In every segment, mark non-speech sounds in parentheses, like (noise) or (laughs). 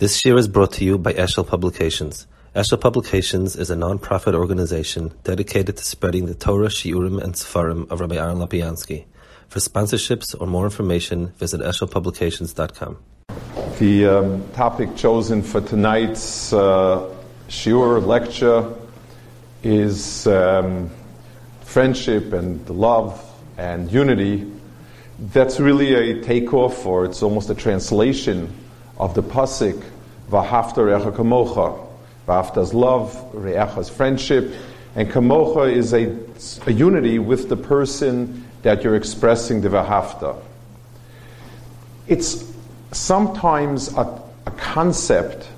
This year is brought to you by Eshel Publications. Eshel Publications is a non-profit organization dedicated to spreading the Torah, Shiurim, and Sefarim of Rabbi Aaron Lopiansky. For sponsorships or more information, visit eshelpublications.com. The um, topic chosen for tonight's uh, shiur lecture is um, friendship and love and unity. That's really a takeoff, or it's almost a translation of the pasuk V'hafta re'echa kamocha. V'hafta's love, re'echa's friendship, and kamocha is a, a unity with the person that you're expressing the v'hafta. It's sometimes a, a concept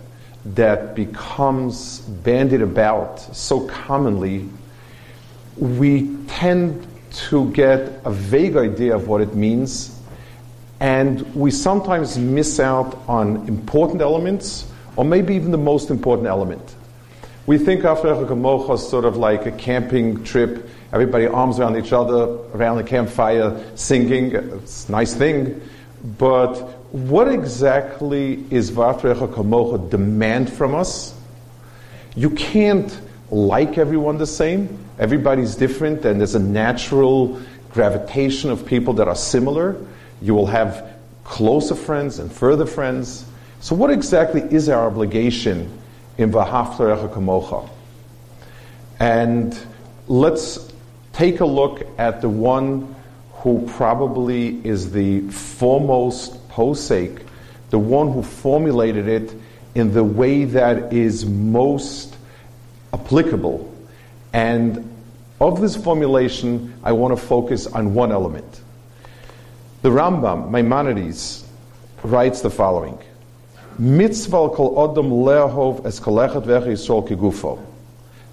that becomes bandied about so commonly, we tend to get a vague idea of what it means and we sometimes miss out on important elements, or maybe even the most important element. We think of Mocha sort of like a camping trip, everybody arms around each other, around the campfire, singing. It's a nice thing. But what exactly is Vatrecha Kamocha demand from us? You can't like everyone the same. Everybody's different, and there's a natural gravitation of people that are similar. You will have closer friends and further friends. So, what exactly is our obligation in Vahaftarecha Kamocha? And let's take a look at the one who probably is the foremost posek, the one who formulated it in the way that is most applicable. And of this formulation, I want to focus on one element. The Rambam, Maimonides, writes the following: Mitzvah kol adam leahov es kolechet v'ech kigufo.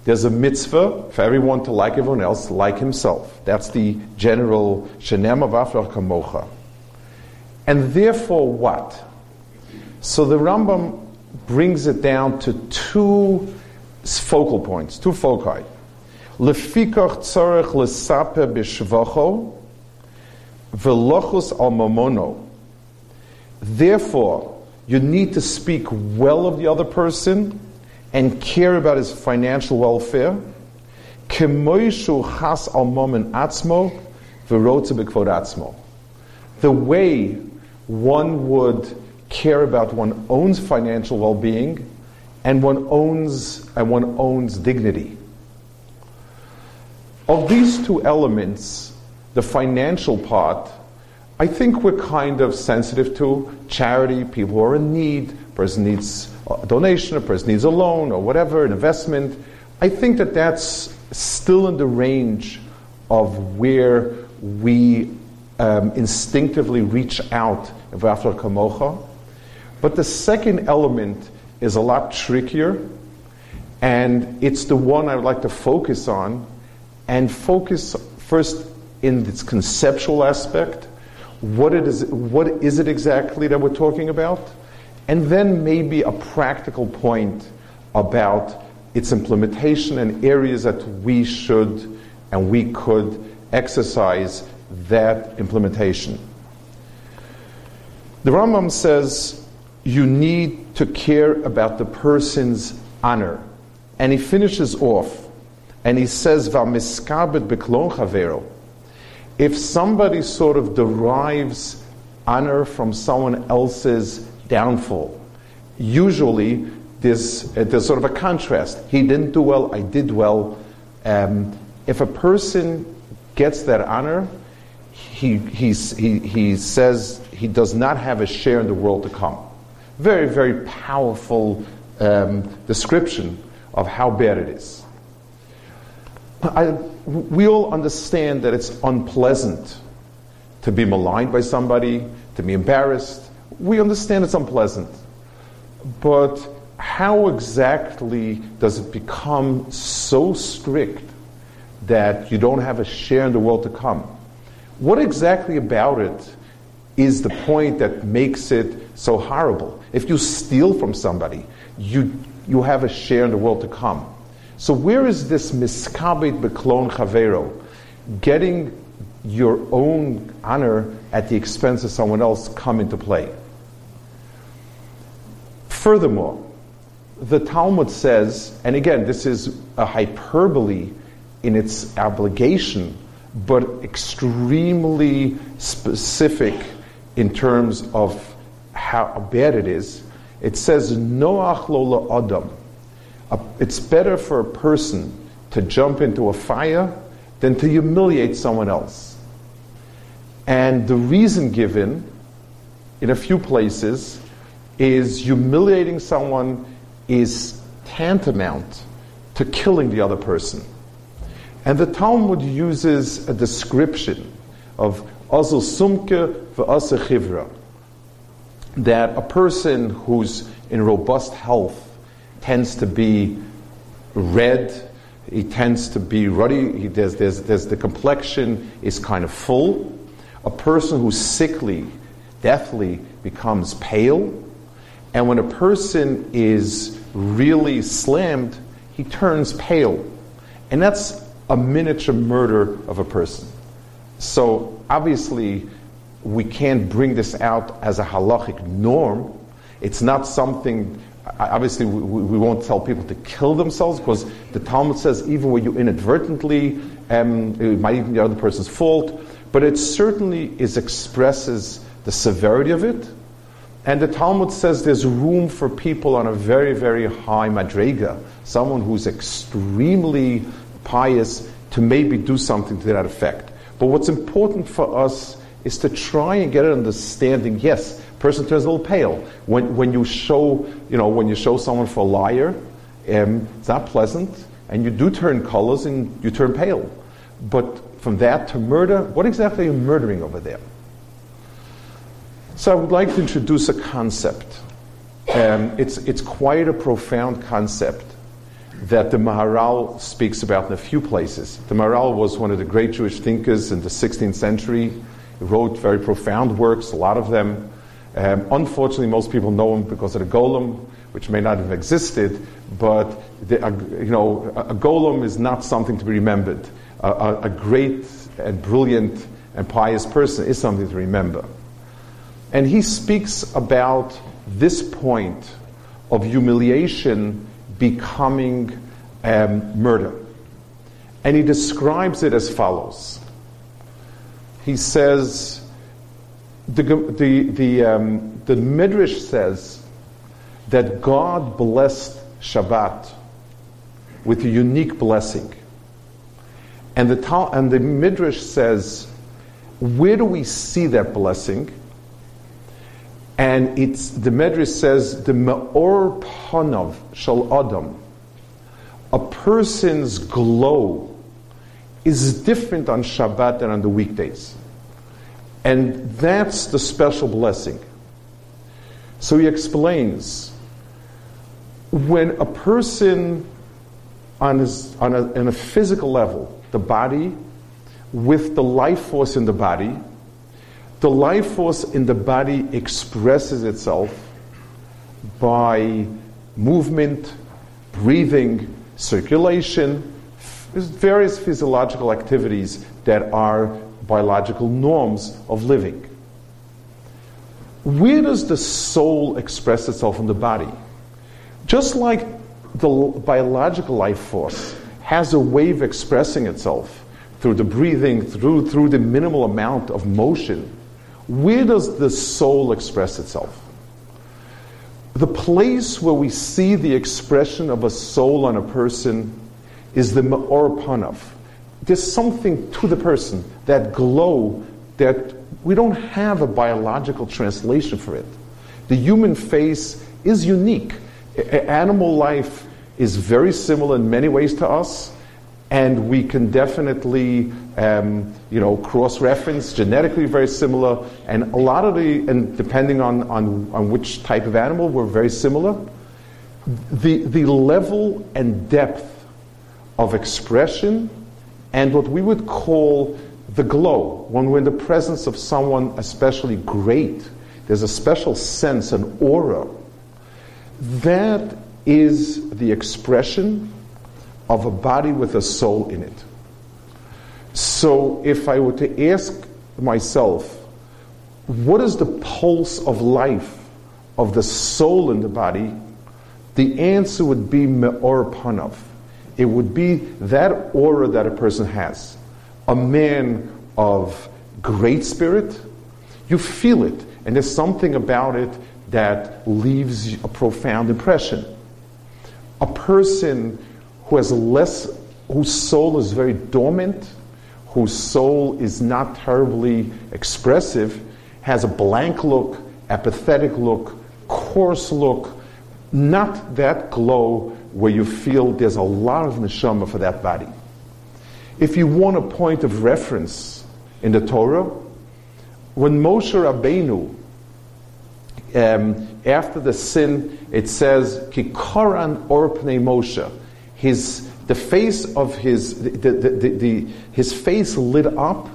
There's a mitzvah for everyone to like everyone else, like himself. That's the general shenem of afrach kamocha. And therefore, what? So the Rambam brings it down to two focal points, two foci. Lefikach tzarech lesape b'shvacho Velochus al mamono. Therefore, you need to speak well of the other person and care about his financial welfare. The way one would care about one's own financial well-being and one owns and one owns dignity. Of these two elements, the financial part, I think we're kind of sensitive to charity, people who are in need, a person needs a donation, a person needs a loan or whatever, an investment. I think that that's still in the range of where we um, instinctively reach out after kamocha. But the second element is a lot trickier, and it's the one I would like to focus on, and focus first in its conceptual aspect, what it is, what is it exactly that we're talking about, and then maybe a practical point about its implementation and areas that we should and we could exercise that implementation. The Rambam says you need to care about the person's honor. And he finishes off and he says, Vamiskabet beklon chavero if somebody sort of derives honor from someone else's downfall, usually there's, uh, there's sort of a contrast. He didn't do well, I did well. Um, if a person gets that honor, he, he, he says he does not have a share in the world to come. Very, very powerful um, description of how bad it is. I, we all understand that it's unpleasant to be maligned by somebody, to be embarrassed. We understand it's unpleasant. But how exactly does it become so strict that you don't have a share in the world to come? What exactly about it is the point that makes it so horrible? If you steal from somebody, you, you have a share in the world to come. So where is this miskabit beklon chavero, getting your own honor at the expense of someone else, come into play? Furthermore, the Talmud says, and again, this is a hyperbole in its obligation, but extremely specific in terms of how bad it is. It says, Noach lola adam. It's better for a person to jump into a fire than to humiliate someone else. And the reason given in a few places is humiliating someone is tantamount to killing the other person. And the Talmud uses a description of azul sumke v'asa chivra, that a person who's in robust health tends to be red, he tends to be ruddy, he, there's, there's, there's, the complexion is kind of full. A person who's sickly, deathly, becomes pale. And when a person is really slammed, he turns pale. And that's a miniature murder of a person. So obviously, we can't bring this out as a halachic norm. It's not something, obviously, we, we won't tell people to kill themselves because the Talmud says even when you inadvertently, um, it might even be the other person's fault, but it certainly is expresses the severity of it. And the Talmud says there's room for people on a very, very high madrega, someone who's extremely pious to maybe do something to that effect. But what's important for us is to try and get an understanding. Yes, person turns a little pale when when you show you know when you show someone for a liar, um, it's not pleasant, and you do turn colors and you turn pale. But from that to murder, what exactly are you murdering over there? So I would like to introduce a concept. Um, it's it's quite a profound concept that the Maharal speaks about in a few places. The Maharal was one of the great Jewish thinkers in the 16th century. He wrote very profound works, a lot of them. Um, unfortunately, most people know him because of the golem, which may not have existed, but the, uh, you know, a, a, golem is not something to be remembered. A, a, great and brilliant and pious person is something to remember. And he speaks about this point of humiliation becoming um, murder. And he describes it as follows. He says, the, the, the, um, the Midrash says that God blessed Shabbat with a unique blessing. And the, and the Midrash says, where do we see that blessing? And it's the Midrash says the me'or panav shal adam, a person's glow is different on Shabbat than on the weekdays. And that's the special blessing. So he explains when a person on, his, on, a, on a physical level, the body, with the life force in the body, the life force in the body expresses itself by movement, breathing, circulation, various physiological activities that are biological norms of living. Where does the soul express itself in the body? Just like the biological life force has a way of expressing itself through the breathing, through, through the minimal amount of motion where does the soul express itself? The place where we see the expression of a soul on a person is the Ma'or Panav. There's something to the person, that glow, that we don't have a biological translation for it. The human face is unique. Animal life is very similar in many ways to us, and we can definitely um, you know cross-reference genetically very similar and a lot of the and depending on, on, on which type of animal we're very similar the, the level and depth of expression and what we would call the glow when we're in the presence of someone especially great there's a special sense an aura that is the expression of a body with a soul in it. So if I were to ask myself, what is the pulse of life of the soul in the body, the answer would be me'or panav. It would be that aura that a person has. A man of great spirit, you feel it, and there's something about it that leaves a profound impression. A person who has less, whose soul is very dormant, whose soul is not terribly expressive, has a blank look, apathetic look, coarse look, not that glow where you feel there's a lot of neshama for that body. If you want a point of reference in the Torah, when Moshe Rabbeinu, um, after the sin, it says, Kikoran orpne Moshe, his, the face of his, the, the, the, the, his face lit up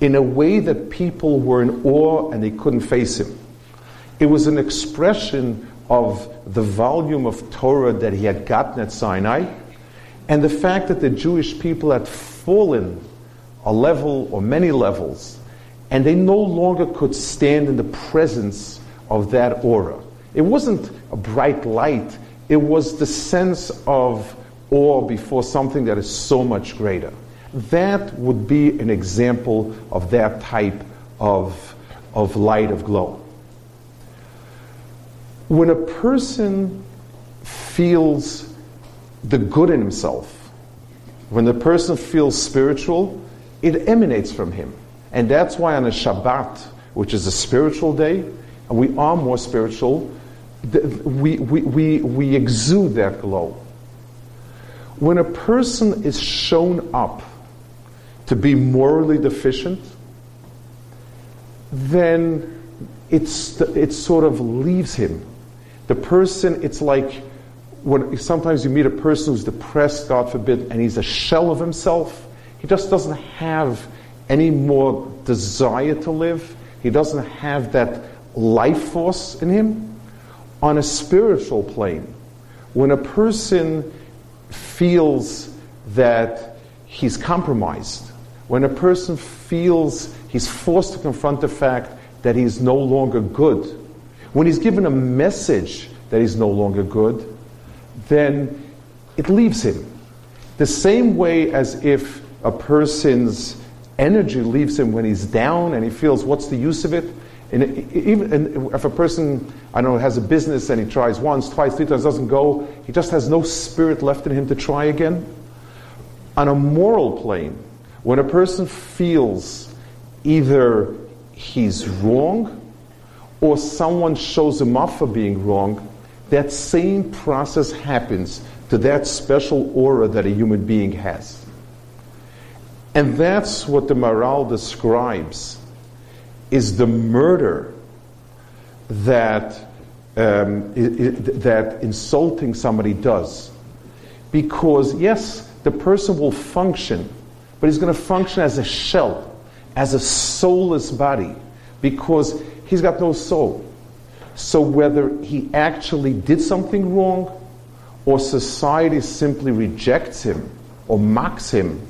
in a way that people were in awe and they couldn't face him. It was an expression of the volume of Torah that he had gotten at Sinai, and the fact that the Jewish people had fallen a level or many levels, and they no longer could stand in the presence of that aura. It wasn't a bright light, it was the sense of awe before something that is so much greater. That would be an example of that type of, of light, of glow. When a person feels the good in himself, when the person feels spiritual, it emanates from him. And that's why on a Shabbat, which is a spiritual day, we are more spiritual, we, we, we, we exude that glow. When a person is shown up to be morally deficient, then it's, it sort of leaves him. The person, it's like when sometimes you meet a person who's depressed, God forbid, and he's a shell of himself. He just doesn't have any more desire to live. He doesn't have that life force in him. On a spiritual plane, when a person feels that he's compromised, when a person feels he's forced to confront the fact that he's no longer good, when he's given a message that he's no longer good, then it leaves him. The same way as if a person's energy leaves him when he's down and he feels, what's the use of it? And even and if a person, I know, has a business and he tries once, twice, three times, doesn't go, he just has no spirit left in him to try again. On a moral plane, when a person feels either he's wrong or someone shows him off for being wrong, that same process happens to that special aura that a human being has. And that's what the Maharal describes is the murder that, um, that insulting somebody does. Because, yes, the person will function, but he's going to function as a shell, as a soulless body, because he's got no soul. So, whether he actually did something wrong, or society simply rejects him or mocks him,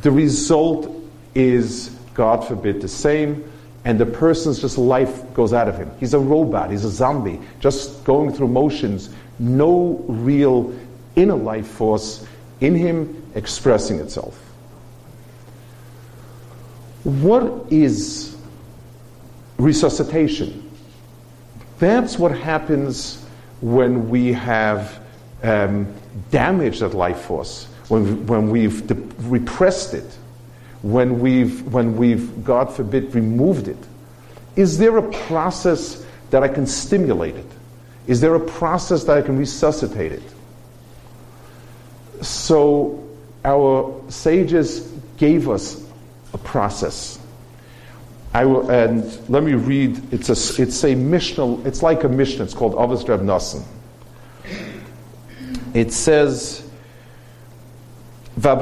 the result is, God forbid, the same, and the person's just life goes out of him. He's a robot, he's a zombie, just going through motions, no real inner life force in him expressing itself. What is resuscitation? That's what happens when we have um, damaged that life force when, when we've de- repressed it, when we've, when we've, God forbid, removed it? Is there a process that I can stimulate it? Is there a process that I can resuscitate it? So, our sages gave us a process. I will, and let me read. It's a it's a mishnah. It's like a mishnah. It's called Avos Reb Nosson. It says it's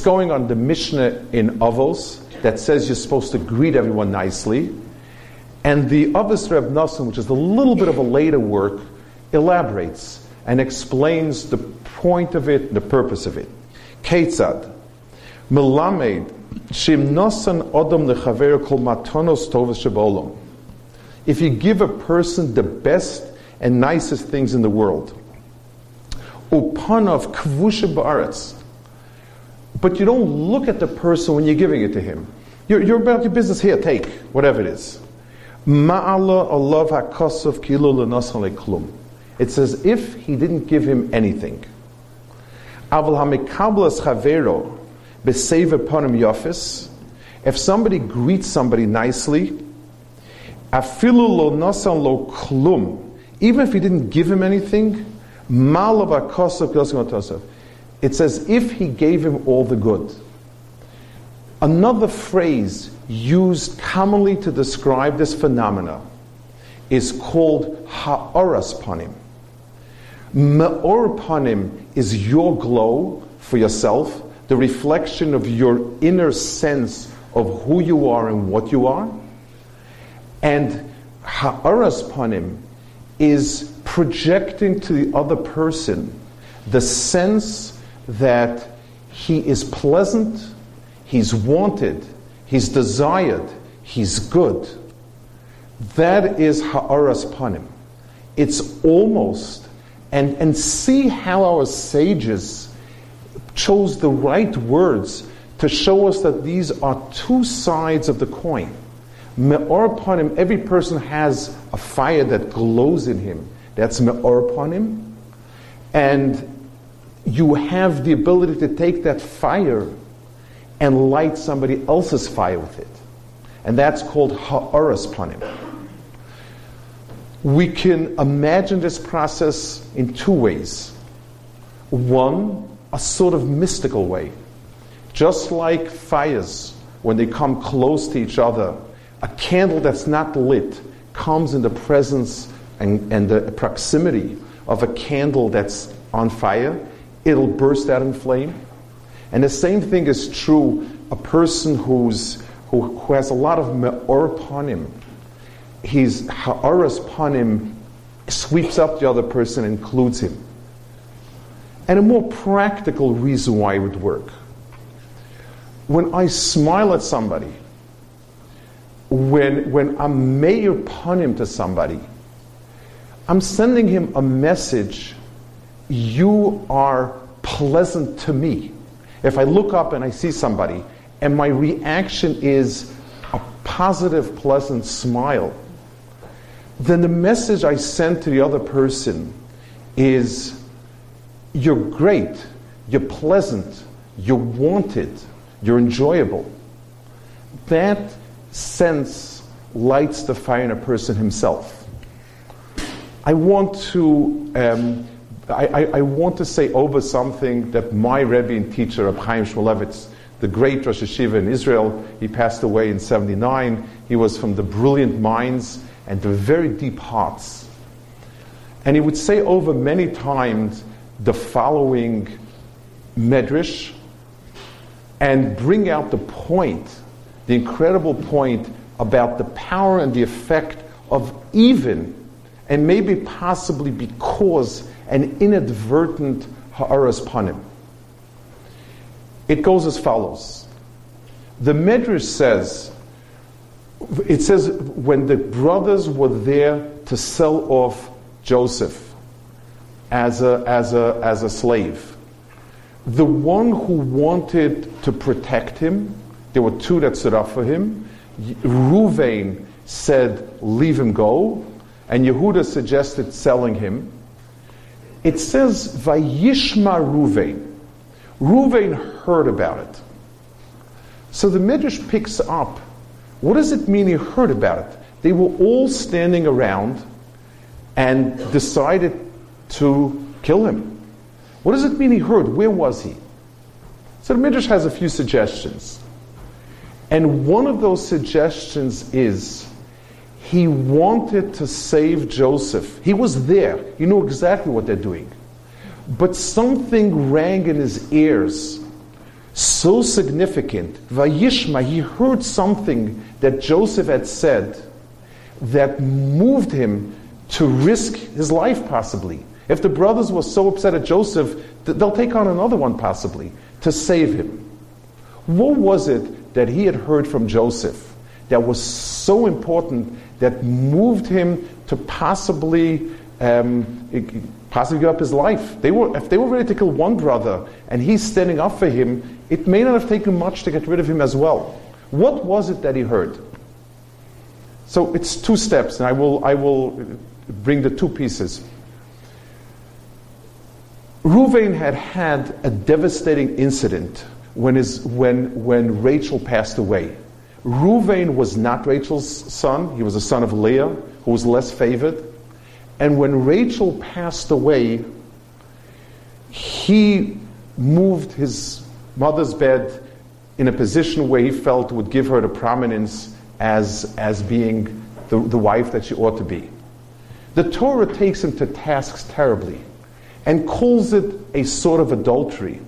going on the Mishnah in Avos that says you're supposed to greet everyone nicely. And the Avos Reb Nosson, which is a little bit of a later work, elaborates and explains the point of it, the purpose of it. Ketzad. Melamed Shim nosan odom lechaver kol matonos tovas shabolom. If you give a person the best and nicest things in the world, upanov kvusha ba'aretz, but you don't look at the person when you're giving it to him. You're, you're about your business here, take, whatever it is. Ma'ala alav hakosov kilo lenasan klum. It's as if he didn't give him anything. Aval hamikablas chavero besave ponim yofis. If somebody greets somebody nicely, afilu lo nasan lo klum, even if he didn't give him anything, malav akosov It's as if he gave him all the good. Another phrase used commonly to describe this phenomena is called ha'oras panim. Me'or panim is your glow for yourself, the reflection of your inner sense of who you are and what you are. And ha'aras panim is projecting to the other person the sense that he is pleasant, he's wanted, he's desired, he's good. That is ha'aras panim. It's almost and, and see how our sages chose the right words to show us that these are two sides of the coin. Me'or panim, every person has a fire that glows in him. That's me'or panim. And you have the ability to take that fire and light somebody else's fire with it. And that's called ha'aras panim. We can imagine this process in two ways. One, a sort of mystical way. Just like fires, when they come close to each other, a candle that's not lit comes in the presence and, and the proximity of a candle that's on fire, it'll burst out in flame. And the same thing is true, a person who's, who, who has a lot of me'or upon him, his ha'aras upon him sweeps up the other person and includes him. And a more practical reason why it would work. When I smile at somebody, when, when I'm me'ir panim to somebody, I'm sending him a message you are pleasant to me. If I look up and I see somebody and my reaction is a positive, pleasant smile, then the message I send to the other person is you're great, you're pleasant, you're wanted, you're enjoyable. That sense lights the fire in a person himself. I want to um, I, I, I, want to say over something that my Rebbe and teacher, Reb Chaim Shmulevitz, the great Rosh Yeshiva in Israel, he passed away in 79. He was from the brilliant minds and the very deep hearts. And he would say over many times the following medrash and bring out the point, the incredible point about the power and the effect of even and maybe possibly because an inadvertent ha'aras panim. It goes as follows. The Medrash says it says when the brothers were there to sell off Joseph as a, as a, as a slave, the one who wanted to protect him, there were two that stood up for him. Ruvain said, Leave him go, and Yehuda suggested selling him. It says, Vayishma Ruvain. Ruvain heard about it. So the Midrash picks up what does it mean he heard about it? They were all standing around and decided to kill him. What does it mean he heard? Where was he? So the Midrash has a few suggestions. And one of those suggestions is he wanted to save Joseph. He was there. he knew exactly what they're doing. But something rang in his ears so significant. Vayishma, he heard something that Joseph had said that moved him to risk his life, possibly. If the brothers were so upset at Joseph, they'll take on another one, possibly, to save him. What was it that he had heard from Joseph that was so important that moved him to possibly um, possibly give up his life. They were, if they were ready to kill one brother and he's standing up for him, it may not have taken much to get rid of him as well. What was it that he heard? So it's two steps, and I will, I will bring the two pieces. Ruvain had had a devastating incident when, his, when, when Rachel passed away. Ruvain was not Rachel's son, he was a son of Leah, who was less favored. And when Rachel passed away, he moved his mother's bed in a position where he felt would give her the prominence as, as being the, the wife that she ought to be. The Torah takes him to tasks terribly and calls it a sort of adultery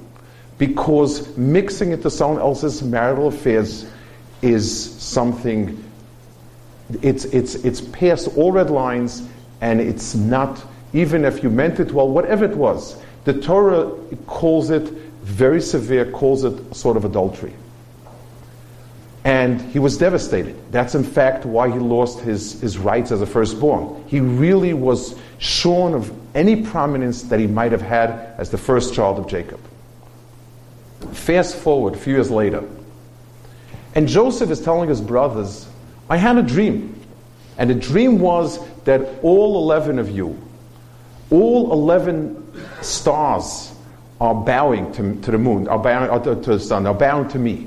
because mixing into someone else's marital affairs is something, it's, it's, it's past all red lines and it's not, even if you meant it well, whatever it was, the Torah calls it very severe, calls it sort of adultery. And he was devastated. That's in fact why he lost his, his rights as a firstborn. He really was shorn of any prominence that he might have had as the first child of Jacob. Fast forward a few years later, and Joseph is telling his brothers, I had a dream. And the dream was that all 11 of you, all 11 stars are bowing to, to the moon, are bowing uh, to, to the sun, are bowing to me.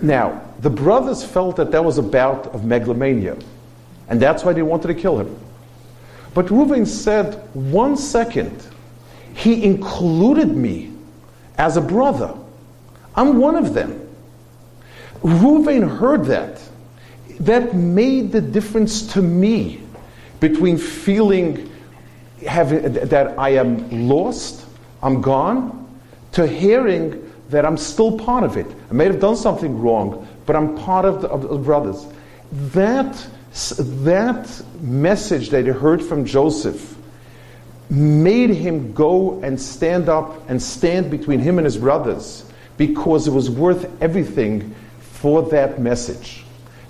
Now, the brothers felt that that was a bout of megalomania, and that's why they wanted to kill him. But Reuven said, one second, he included me as a brother. I'm one of them. Reuven heard that. That made the difference to me between feeling having, that I am lost, I'm gone, to hearing that I'm still part of it. I may have done something wrong, but I'm part of the, of the brothers. That, that message that he heard from Joseph made him go and stand up and stand between him and his brothers because it was worth everything for that message.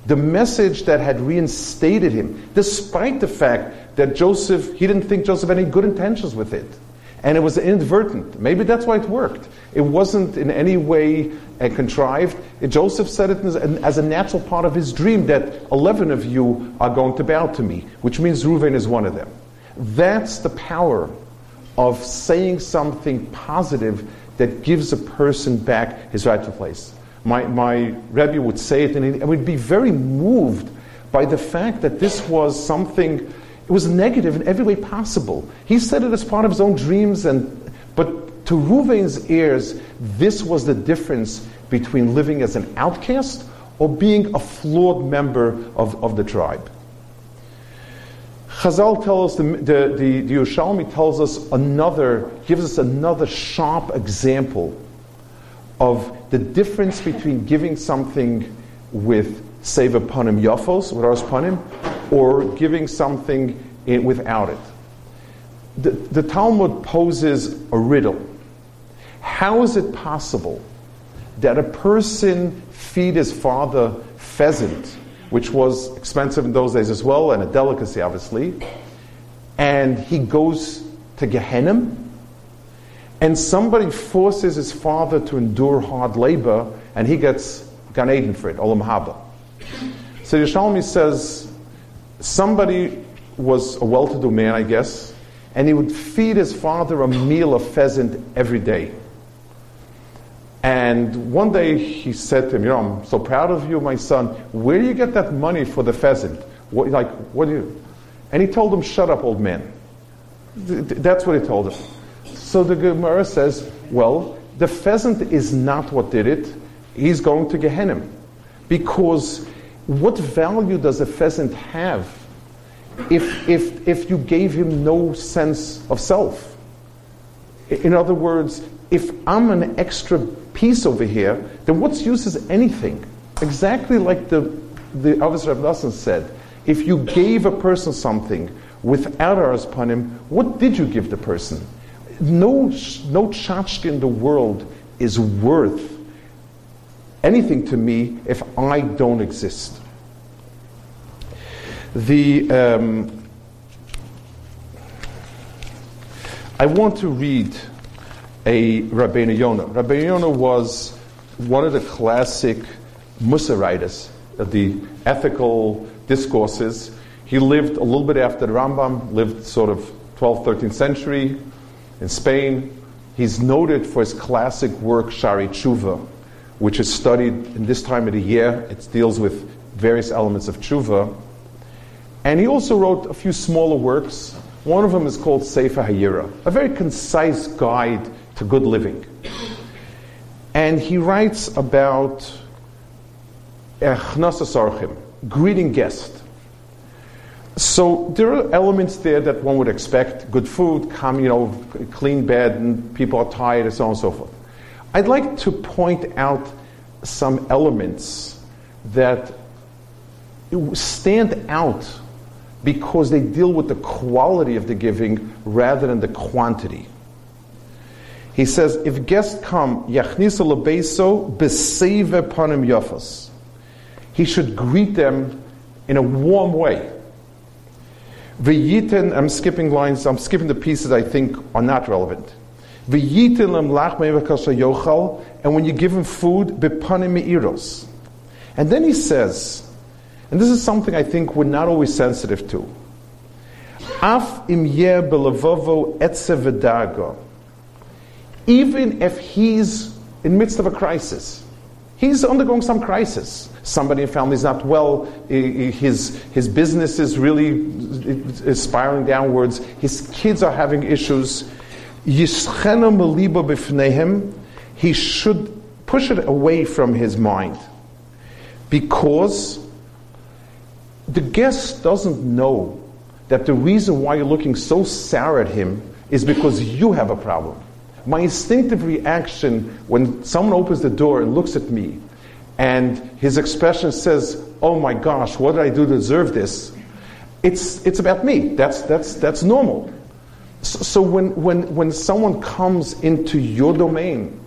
The message that had reinstated him, despite the fact that Joseph, he didn't think Joseph had any good intentions with it. And it was inadvertent. Maybe that's why it worked. It wasn't in any way uh, contrived. Joseph said it as, a natural part of his dream that 11 of you are going to bow to me, which means Reuven is one of them. That's the power of saying something positive that gives a person back his rightful place. My, my Rebbe would say it, and I would be very moved by the fact that this was something it was negative in every way possible. He said it as part of his own dreams, and but to Ruvain's ears, this was the difference between living as an outcast or being a flawed member of, of the tribe. Chazal tells us, the, the, the, the Yerushalmi tells us another, gives us another sharp example of the difference between giving something with Seva Panim Yafos, with Ars Panim, or giving something in, without it. The, the Talmud poses a riddle. How is it possible that a person feed his father pheasant, which was expensive in those days as well, and a delicacy, obviously, and he goes to Gehenna, and somebody forces his father to endure hard labor, and he gets Gan Eden for it, Olam Haba. So Yerushalmi says somebody was a well to do man, I guess, and he would feed his father a meal of pheasant every day. And one day he said to him, You know, I'm so proud of you, my son. Where do you get that money for the pheasant? What, like, what do you? And he told him, Shut up, old man. That's what he told him. So the Gemara says, Well, the pheasant is not what did it. He's going to Gehenna. Because what value does a pheasant have if, if, if you gave him no sense of self? In other words, if I'm an extra piece over here, then what's use is anything? Exactly like the, the Avis Rav said. If you gave a person something without ours upon him, what did you give the person? No, no tchotchke in the world is worth anything to me if I don't exist. The, um, I want to read a Rabbeinu Yonah. Rabbeinu Yonah was one of the classic of the ethical discourses. He lived a little bit after the Rambam, lived sort of 12th, 13th century in Spain. He's noted for his classic work, Sha'arei Tshuva, which is studied in this time of the year. It deals with various elements of Tshuva. And he also wrote a few smaller works. One of them is called Sefer Hayira, a very concise guide to good living. And he writes about greeting guests. So there are elements there that one would expect: good food, come, you know, clean bed, and people are tired, and so on and so forth. I'd like to point out some elements that stand out because they deal with the quality of the giving rather than the quantity. He says, if guests come, yachnisa lebeso beseve panim yafas. He should greet them in a warm way. I'm skipping lines, I'm skipping the pieces I think are not relevant. And when you give him food. And then he says, and this is something I think we're not always sensitive to. Even if he's in midst of a crisis, he's undergoing some crisis somebody in family is not well, his, his business is really spiraling downwards, his kids are having issues, he should push it away from his mind. Because the guest doesn't know that the reason why you're looking so sour at him is because you have a problem. My instinctive reaction when someone opens the door and looks at me and his expression says, Oh my gosh, what did I do to deserve this? It's, it's about me. That's, that's, that's normal. So, so when, when, when someone comes into your domain,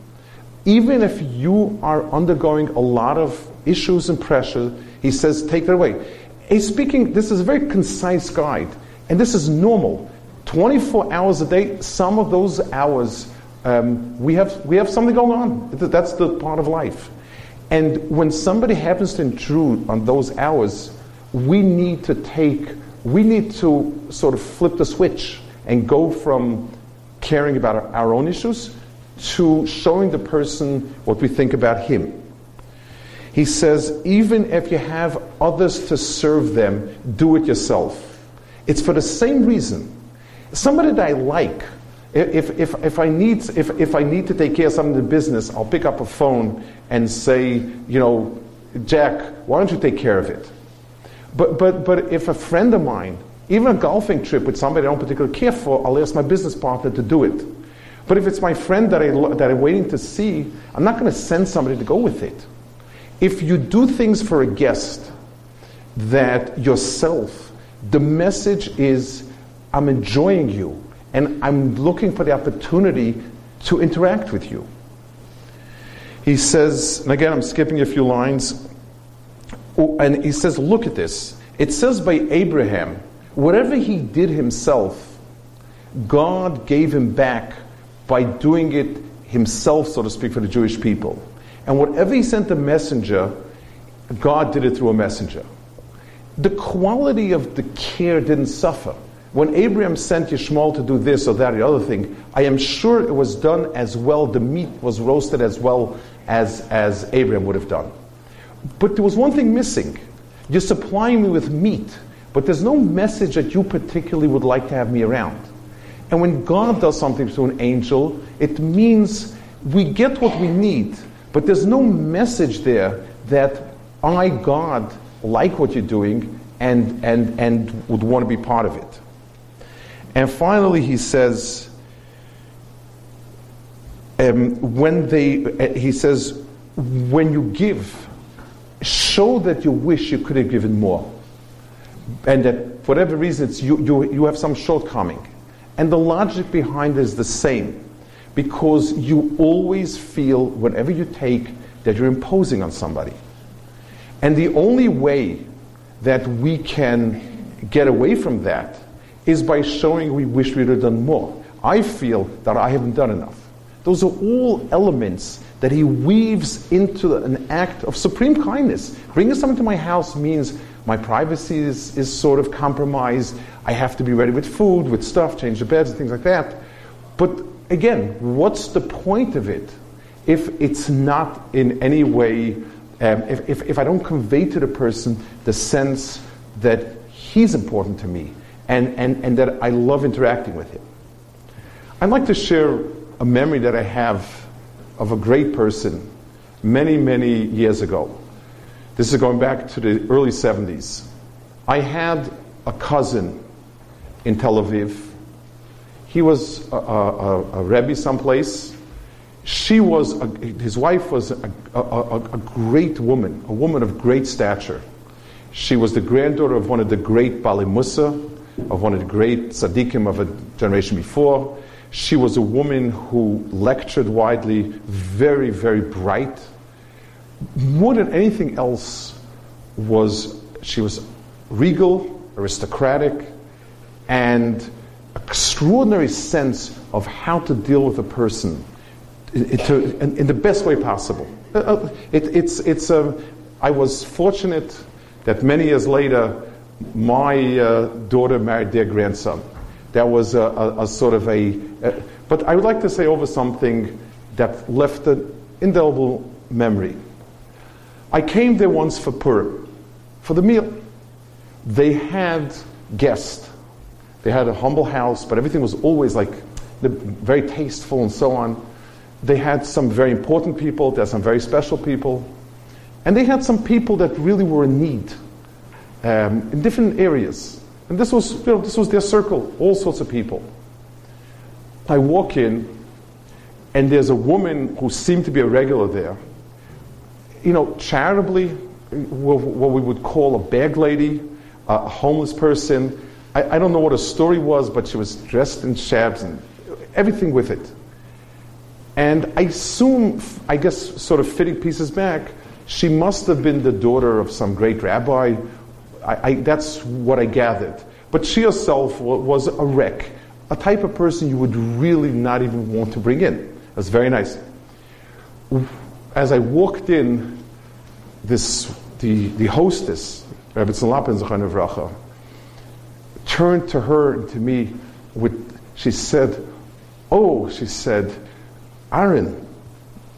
even if you are undergoing a lot of issues and pressure, he says, take that away. He's speaking, this is a very concise guide, and this is normal. 24 hours a day, some of those hours, um, we, have, we have something going on. That's the part of life. And when somebody happens to intrude on those hours, we need to take, we need to sort of flip the switch and go from caring about our, own issues to showing the person what we think about him. He says, even if you have others to serve them, do it yourself. It's for the same reason. Somebody that I like, if, if, if, I need, if, if I need to take care of something in the business, I'll pick up a phone and say, you know, Jack, why don't you take care of it? But, but, but if a friend of mine, even a golfing trip with somebody I don't particularly care for, I'll ask my business partner to do it. But if it's my friend that, I, that I'm waiting to see, I'm not going to send somebody to go with it. If you do things for a guest that yourself, the message is, I'm enjoying you and I'm looking for the opportunity to interact with you. He says, and again, I'm skipping a few lines, oh, and he says, Look at this. It says by Abraham, whatever he did himself, God gave him back by doing it himself, so to speak, for the Jewish people. And whatever he sent a messenger, God did it through a messenger. The quality of the care didn't suffer. When Abraham sent Yishmael to do this or that or the other thing, I am sure it was done as well, the meat was roasted as well as, as Abraham would have done. But there was one thing missing. You're supplying me with meat, but there's no message that you particularly would like to have me around. And when God does something to an angel, it means we get what we need, but there's no message there that I, God, like what you're doing and, and, and would want to be part of it. And finally, he says, um, when they, uh, he says, when you give, show that you wish you could have given more. And that for whatever reason, it's you, you, you have some shortcoming. And the logic behind it is the same. Because you always feel, whenever you take, that you're imposing on somebody. And the only way that we can get away from that is by showing we wish we would have done more. I feel that I haven't done enough. Those are all elements that he weaves into an act of supreme kindness. Bringing someone to my house means my privacy is, is sort of compromised. I have to be ready with food, with stuff, change the beds, and things like that. But again, what's the point of it if it's not in any way, um, if, if, if I don't convey to the person the sense that he's important to me and, and, and that I love interacting with him? I'd like to share a memory that I have of a great person many, many years ago. This is going back to the early 70s. I had a cousin in Tel Aviv. He was a, a, a Rebbe someplace. She was, a, his wife was a, a, great woman, a woman of great stature. She was the granddaughter of one of the great Ba'alei Mussar, of one of the great tzaddikim of a generation before. She was a woman who lectured widely, very, very bright. More than anything else, was she was regal, aristocratic, and extraordinary sense of how to deal with a person in, in, in the best way possible. Uh, uh, it, it's, it's a, um, I was fortunate that many years later, my uh, daughter married their grandson. That was a, a, a sort of a, a, but I would like to say over something that left an indelible memory. I came there once for Purim, for the meal. They had guests. They had a humble house, but everything was always like very tasteful and so on. They had some very important people, they had some very special people, and they had some people that really were in need um, in different areas. And this was, you know, this was their circle, all sorts of people. I walk in, and there's a woman who seemed to be a regular there. You know, charitably, what we would call a bag lady, a homeless person. I, I don't know what her story was, but she was dressed in shabs and everything with it. And I assume, I guess, sort of fitting pieces back, she must have been the daughter of some great rabbi I, I, that's what I gathered. But she herself was a wreck, a type of person you would really not even want to bring in. That's very nice. As I walked in, this the, the hostess, Rabbi Tzalapin Vracha, turned to her and to me with, she said, Oh, she said, Aaron,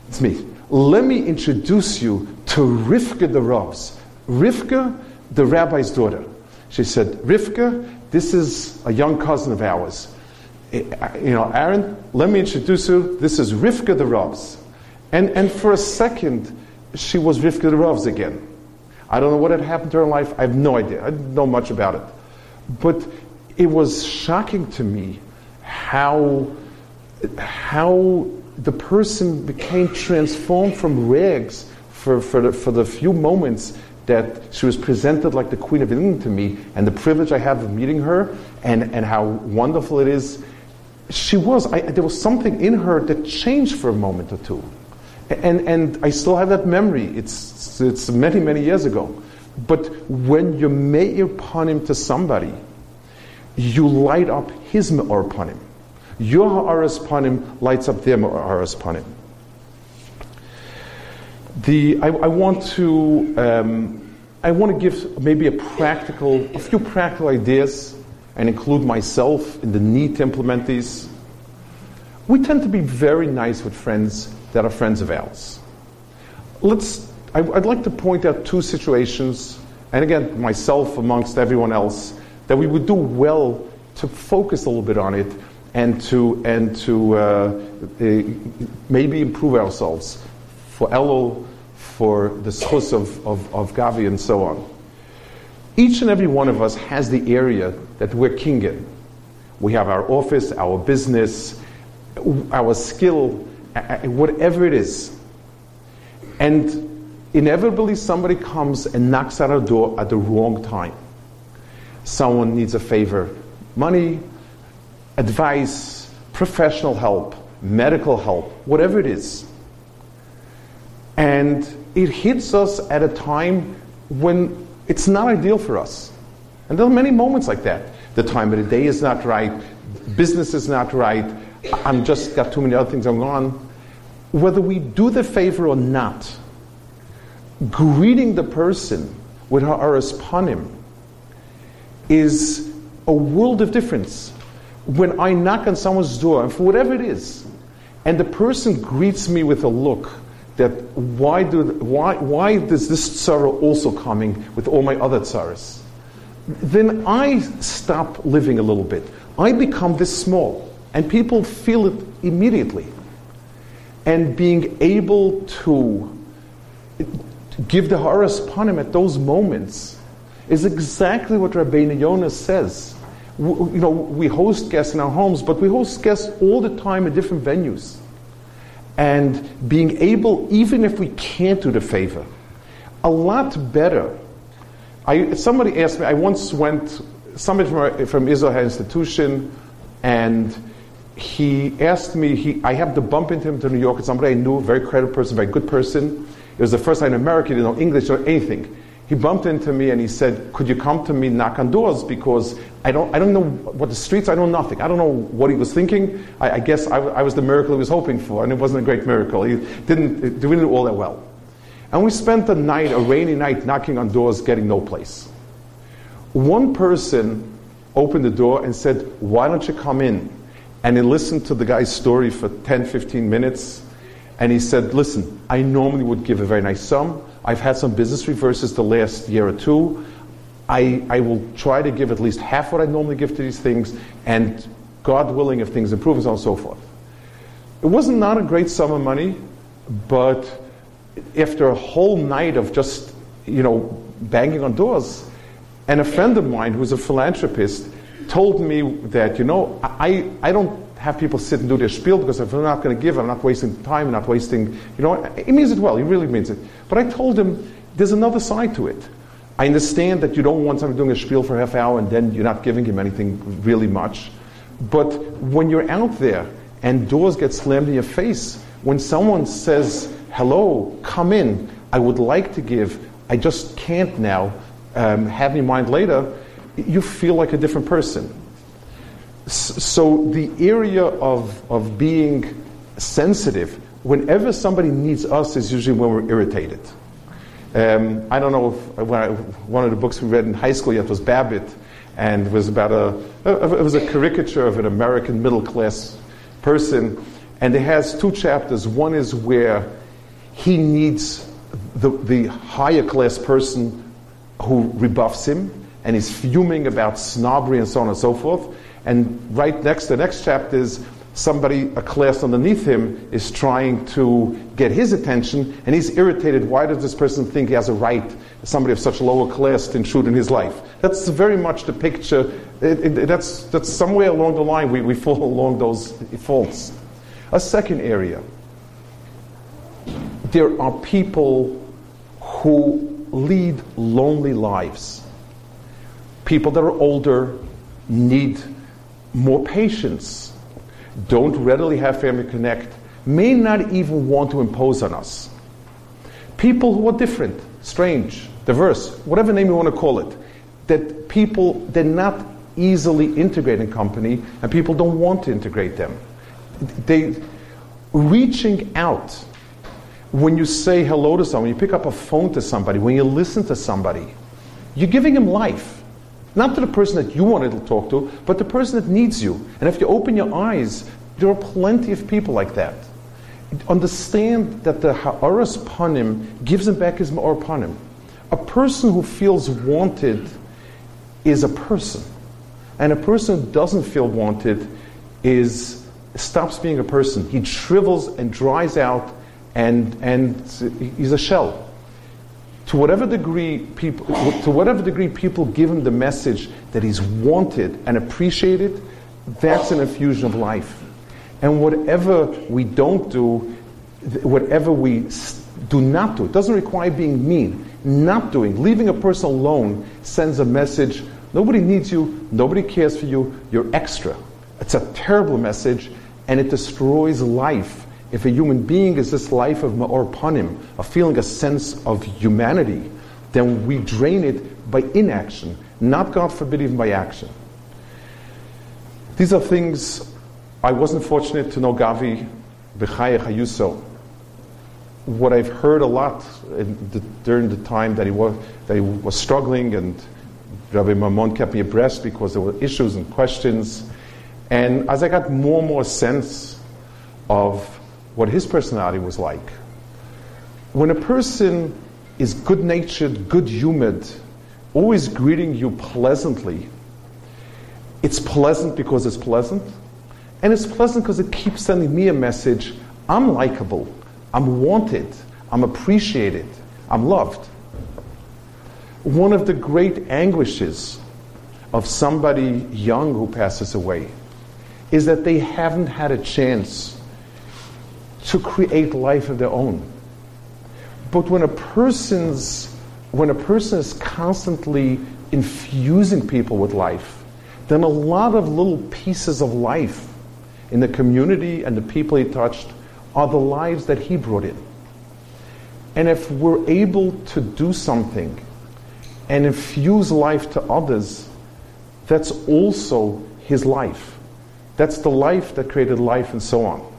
it's me. Let me introduce you to Rivka the Ravs. Rivka the rabbi's daughter. She said, Rivka, this is a young cousin of ours. Eh, you know, Aaron, let me introduce you. This is Rivka the Ravs. And, and for a second, she was Rivka Ravs again. I don't know what had happened to her life. I have no idea. I don't know much about it. But it was shocking to me how, how the person became transformed from rags for, for, the, for the few moments that she was presented like the Queen of England to me, and the privilege I have of meeting her, and, and how wonderful it is. She was, I, there was something in her that changed for a moment or two. And, and I still have that memory. It's, it's many, many years ago. But when you me'ir panim to somebody, you light up his me'or panim. Your ha'aras panim lights up their ha'aras panim. The, I, I want to um, I want to give maybe a practical, a few practical ideas and include myself in the need to implement these. We tend to be very nice with friends that are friends of ours. Let's, I, would like to point out two situations, and again, myself amongst everyone else, that we would do well to focus a little bit on it and to, and to uh, uh, maybe improve ourselves for Elul, for the zechus of, of, of Gavi, and so on. Each and every one of us has the area that we're king in. We have our office, our business, our skill, whatever it is. And inevitably, somebody comes and knocks at our door at the wrong time. Someone needs a favor money, advice, professional help, medical help, whatever it is And it hits us at a time when it's not ideal for us. And there are many moments like that. The time of the day is not right, business is not right, I'm just got too many other things going on. Whether we do the favor or not, greeting the person with ha'aras panim is a world of difference. When I knock on someone's door, and for whatever it is, and the person greets me with a look that why, do, why, why is this sorrow also coming with all my other tsaras? Then I stop living a little bit. I become this small, and people feel it immediately. And being able to give the Ha'aras Panim at those moments is exactly what Rabbeinu Yonah says. you know, we host guests in our homes, but we host guests all the time at different venues. And being able, even if we can't do the favor, a lot better. I, somebody asked me, I once went, somebody from, from Israel had institution, and he asked me, he, I happened to bump into him to New York, somebody I knew, very credible person, very good person. It was the first time in America, he didn't know English or anything. He bumped into me and he said, Could you come to me, knock on doors? Because I don't, I don't know what the streets, I know nothing. I don't know what he was thinking. I, I guess I, I, was the miracle he was hoping for, and it wasn't a great miracle. He didn't, it didn't do all that well. And we spent the night, a rainy night, knocking on doors, getting no place. One person opened the door and said, Why don't you come in? And he listened to the guy's story for 10, 15 minutes and he said, Listen, I normally would give a very nice sum. I've had some business reverses the last year or two. I, I will try to give at least half what I normally give to these things, and God willing, if things improve, and so on and so forth. It wasn't not a great sum of money, but after a whole night of just, you know, banging on doors, and a friend of mine who's a philanthropist told me that, you know, I, I don't have people sit and do their spiel because if I'm not going to give, I'm not wasting time, I'm not wasting, you know, he means it well, he really means it. But I told him there's another side to it. I understand that you don't want somebody doing a spiel for half hour and then you're not giving him anything really much. But when you're out there and doors get slammed in your face, when someone says, hello, come in, I would like to give, I just can't now, um, have in mind later, you feel like a different person so the area of, of being sensitive, whenever somebody needs us, is usually when we're irritated. Um, I don't know if I, one of the books we read in high school yet was Babbitt, and was about a, it was a caricature of an American middle class person, and it has two chapters. One is where he needs the, the higher class person who rebuffs him, and he's fuming about snobbery and so on and so forth. And right next, the next chapter is somebody, a class underneath him, is trying to get his attention, and he's irritated. Why does this person think he has a right, somebody of such lower class, to intrude in his life? That's very much the picture. It, it, that's, that's somewhere along the line we, we fall (laughs) along those faults. A second area there are people who lead lonely lives. People that are older need more patience, don't readily have family connect, may not even want to impose on us. People who are different, strange, diverse, whatever name you want to call it, that people, they're not easily integrate in company and people don't want to integrate them. They, reaching out, when you say hello to someone, you pick up a phone to somebody, when you listen to somebody, you're giving them life. Not to the person that you wanted to talk to, but the person that needs you. And if you open your eyes, there are plenty of people like that. Understand that the Ha'aras Panim gives him back his Ma'or Panim. A person who feels wanted is a person. And a person who doesn't feel wanted is stops being a person. He shrivels and dries out and, and he's a shell to whatever degree people to whatever degree people give him the message that he's wanted and appreciated that's an infusion of life. And whatever we don't do whatever we do not do it doesn't require being mean. Not doing leaving a person alone sends a message nobody needs you nobody cares for you you're extra. It's a terrible message and it destroys life if a human being is this life of ma'or panim, of feeling a sense of humanity, then we drain it by inaction, not, God forbid, even by action. These are things I wasn't fortunate to know Gavi b'chayei chayuso. What I've heard a lot the, during the time that he was, that he was struggling, and Rabbi Mammon kept me abreast because there were issues and questions. And as I got more and more sense of what his personality was like, when a person is good natured, good humored, always greeting you pleasantly, it's pleasant because it's pleasant. And it's pleasant because it keeps sending me a message I'm likable, I'm wanted, I'm appreciated, I'm loved. One of the great anguishes of somebody young who passes away is that they haven't had a chance to create life of their own. But when a person's when a person is constantly infusing people with life, then a lot of little pieces of life in the community and the people he touched are the lives that he brought in. And if we're able to do something and infuse life to others, that's also his life. That's the life that created life and so on.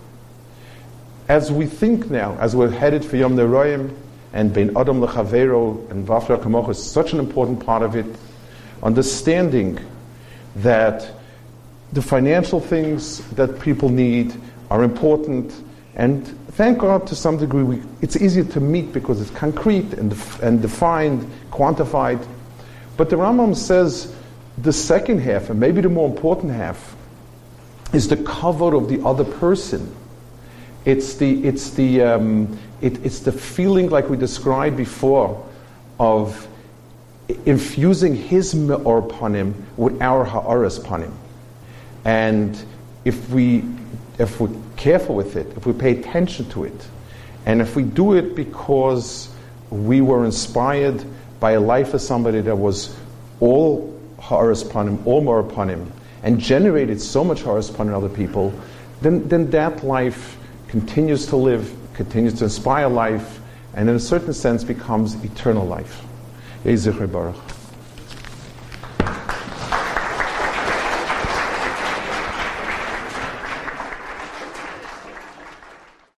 As we think now, as we're headed for Yomim Noraim and Bein Adam Lechavero and Vafra Kamoch is such an important part of it, understanding that the financial things that people need are important, and thank God to some degree we, it's easier to meet because it's concrete and, and defined, quantified. But the Rambam says the second half, and maybe the more important half, is the cover of the other person. It's the, it's the, um, it, it's the feeling, like we described before, of infusing his me'or panim with our ha'aras panim. And if we if we're careful with it, if we pay attention to it, and if we do it because we were inspired by a life of somebody that was all ha'aras panim, all ma'or panim, and generated so much ha'aras upon other people, then, then that life continues to live, continues to inspire life, and in a certain sense becomes eternal life. Baruch.